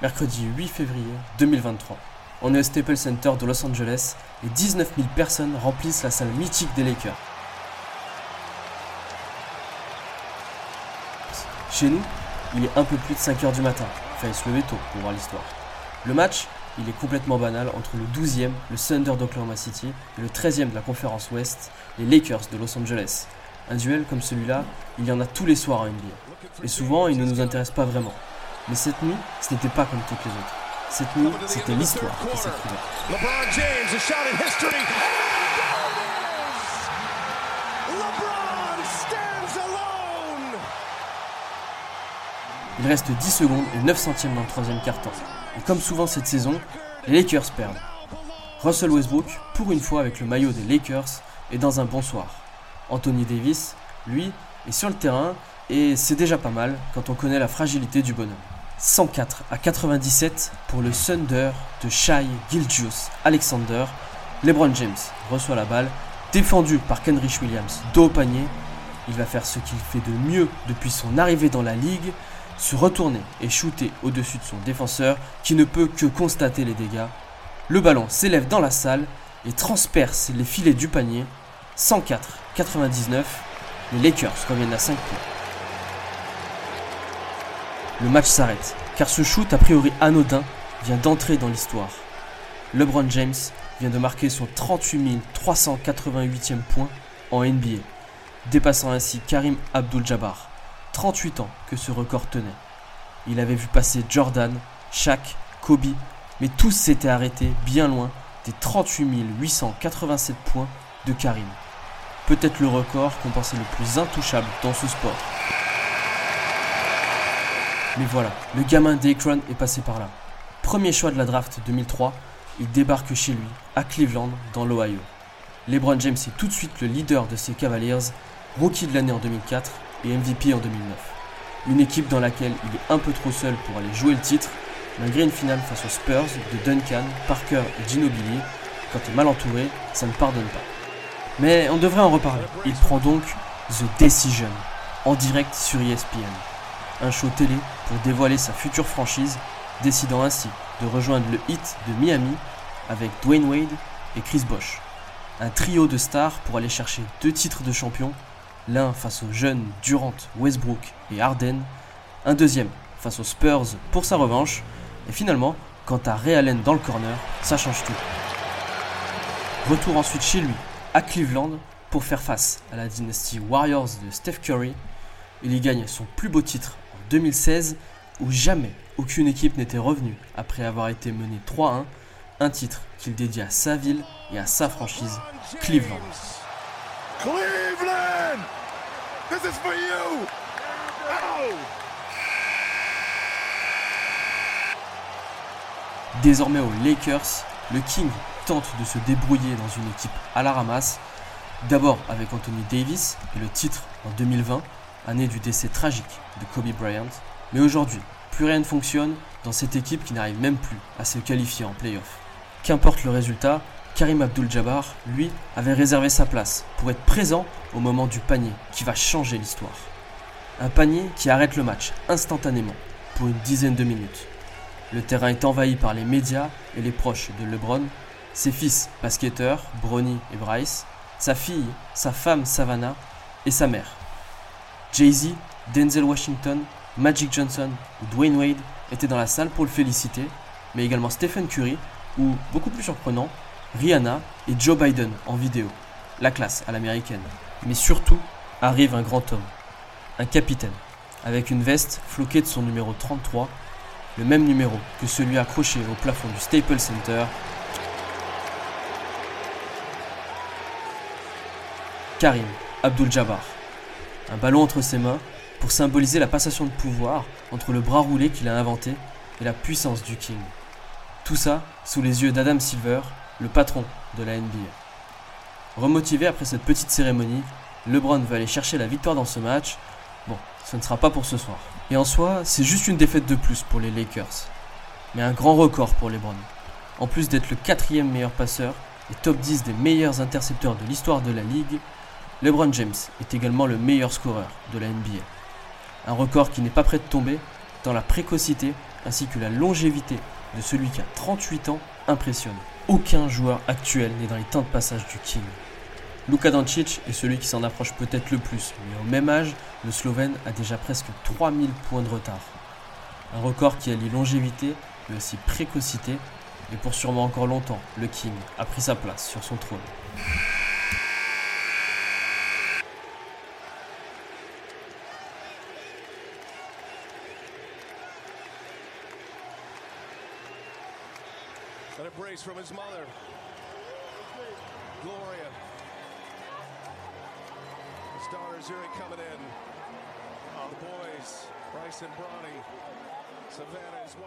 mercredi 8 février 2023. On est au Staples Center de Los Angeles et 19 000 personnes remplissent la salle mythique des Lakers. Chez nous, il est un peu plus de 5 heures du matin. Fallait se lever tôt pour voir l'histoire. Le match, il est complètement banal entre le 12e, le Thunder d'Oklahoma City, et le 13e de la conférence Ouest, les Lakers de Los Angeles. Un duel comme celui-là, il y en a tous les soirs en NBA. Et souvent, il ne nous intéresse pas vraiment. Mais cette nuit, ce n'était pas comme toutes les autres. Cette nuit, c'était l'histoire qui s'écrivait. LeBron James, a shot in history. LeBron stands alone. Il reste 10 secondes et 9 centièmes dans le troisième quart-temps. Et comme souvent cette saison, les Lakers perdent. Russell Westbrook, pour une fois avec le maillot des Lakers, est dans un bon soir. Anthony Davis, lui, est sur le terrain et c'est déjà pas mal quand on connaît la fragilité du bonhomme. 104 à 97 pour le Thunder de Shai Gilgius Alexander. LeBron James reçoit la balle, défendu par Kenrich Williams, dos au panier. Il va faire ce qu'il fait de mieux depuis son arrivée dans la ligue, se retourner et shooter au-dessus de son défenseur qui ne peut que constater les dégâts. Le ballon s'élève dans la salle et transperce les filets du panier. 104-99, les Lakers reviennent à 5 points. Le match s'arrête, car ce shoot a priori anodin vient d'entrer dans l'histoire. LeBron James vient de marquer son 38 388e point en NBA, dépassant ainsi Karim Abdul-Jabbar. 38 ans que ce record tenait. Il avait vu passer Jordan, Shaq, Kobe, mais tous s'étaient arrêtés bien loin des 38 887 points de Karim. Peut-être le record qu'on pensait le plus intouchable dans ce sport. Mais voilà, le gamin d'Akron est passé par là. Premier choix de la draft 2003, il débarque chez lui, à Cleveland, dans l'Ohio. LeBron James est tout de suite le leader de ses Cavaliers, rookie de l'année en 2004 et MVP en 2009. Une équipe dans laquelle il est un peu trop seul pour aller jouer le titre, malgré une finale face aux Spurs de Duncan, Parker et Ginobili. Quand il est mal entouré, ça ne pardonne pas. Mais on devrait en reparler. Il prend donc The Decision, en direct sur ESPN un show télé pour dévoiler sa future franchise, décidant ainsi de rejoindre le hit de Miami avec Dwayne Wade et Chris Bosh. Un trio de stars pour aller chercher deux titres de champion, l'un face aux jeunes Durant, Westbrook et Harden, un deuxième face aux Spurs pour sa revanche, et finalement, quant à Ray Allen dans le corner, ça change tout. Retour ensuite chez lui, à Cleveland, pour faire face à la dynastie Warriors de Steph Curry. Il y gagne son plus beau titre 2016 où jamais aucune équipe n'était revenue après avoir été menée 3-1, un titre qu'il dédie à sa ville et à sa franchise, Cleveland. Cleveland, this is for you. Oh. Désormais aux Lakers, le King tente de se débrouiller dans une équipe à la ramasse, d'abord avec Anthony Davis et le titre en 2020, année du décès tragique de Kobe Bryant. Mais aujourd'hui, plus rien ne fonctionne dans cette équipe qui n'arrive même plus à se qualifier en playoff. Qu'importe le résultat, Karim Abdul-Jabbar, lui, avait réservé sa place pour être présent au moment du panier qui va changer l'histoire. Un panier qui arrête le match instantanément pour une dizaine de minutes. Le terrain est envahi par les médias et les proches de LeBron, ses fils basketteurs, Bronny et Bryce, sa fille, sa femme Savannah et sa mère, Jay-Z, Denzel Washington, Magic Johnson ou Dwayne Wade étaient dans la salle pour le féliciter, mais également Stephen Curry ou, beaucoup plus surprenant, Rihanna et Joe Biden en vidéo. La classe à l'américaine. Mais surtout, arrive un grand homme, un capitaine, avec une veste floquée de son numéro 33, le même numéro que celui accroché au plafond du Staples Center. Karim Abdul-Jabbar un ballon entre ses mains pour symboliser la passation de pouvoir entre le bras roulé qu'il a inventé et la puissance du King. Tout ça sous les yeux d'Adam Silver, le patron de la NBA. Remotivé après cette petite cérémonie, LeBron veut aller chercher la victoire dans ce match. Bon, ce ne sera pas pour ce soir. Et en soi, c'est juste une défaite de plus pour les Lakers. Mais un grand record pour LeBron. En plus d'être le quatrième meilleur passeur et top 10 des meilleurs intercepteurs de l'histoire de la ligue, LeBron James est également le meilleur scoreur de la NBA. Un record qui n'est pas prêt de tomber dans la précocité ainsi que la longévité de celui qui a 38 ans impressionne. Aucun joueur actuel n'est dans les temps de passage du King. Luka Doncic est celui qui s'en approche peut-être le plus, mais au même âge, le Slovène a déjà presque 3000 points de retard. Un record qui allie longévité, mais aussi précocité, et pour sûrement encore longtemps, le King a pris sa place sur son trône. a brace from his mother. Gloria. The starters here coming in. The boys, Bryson Bronny, Savannah is white.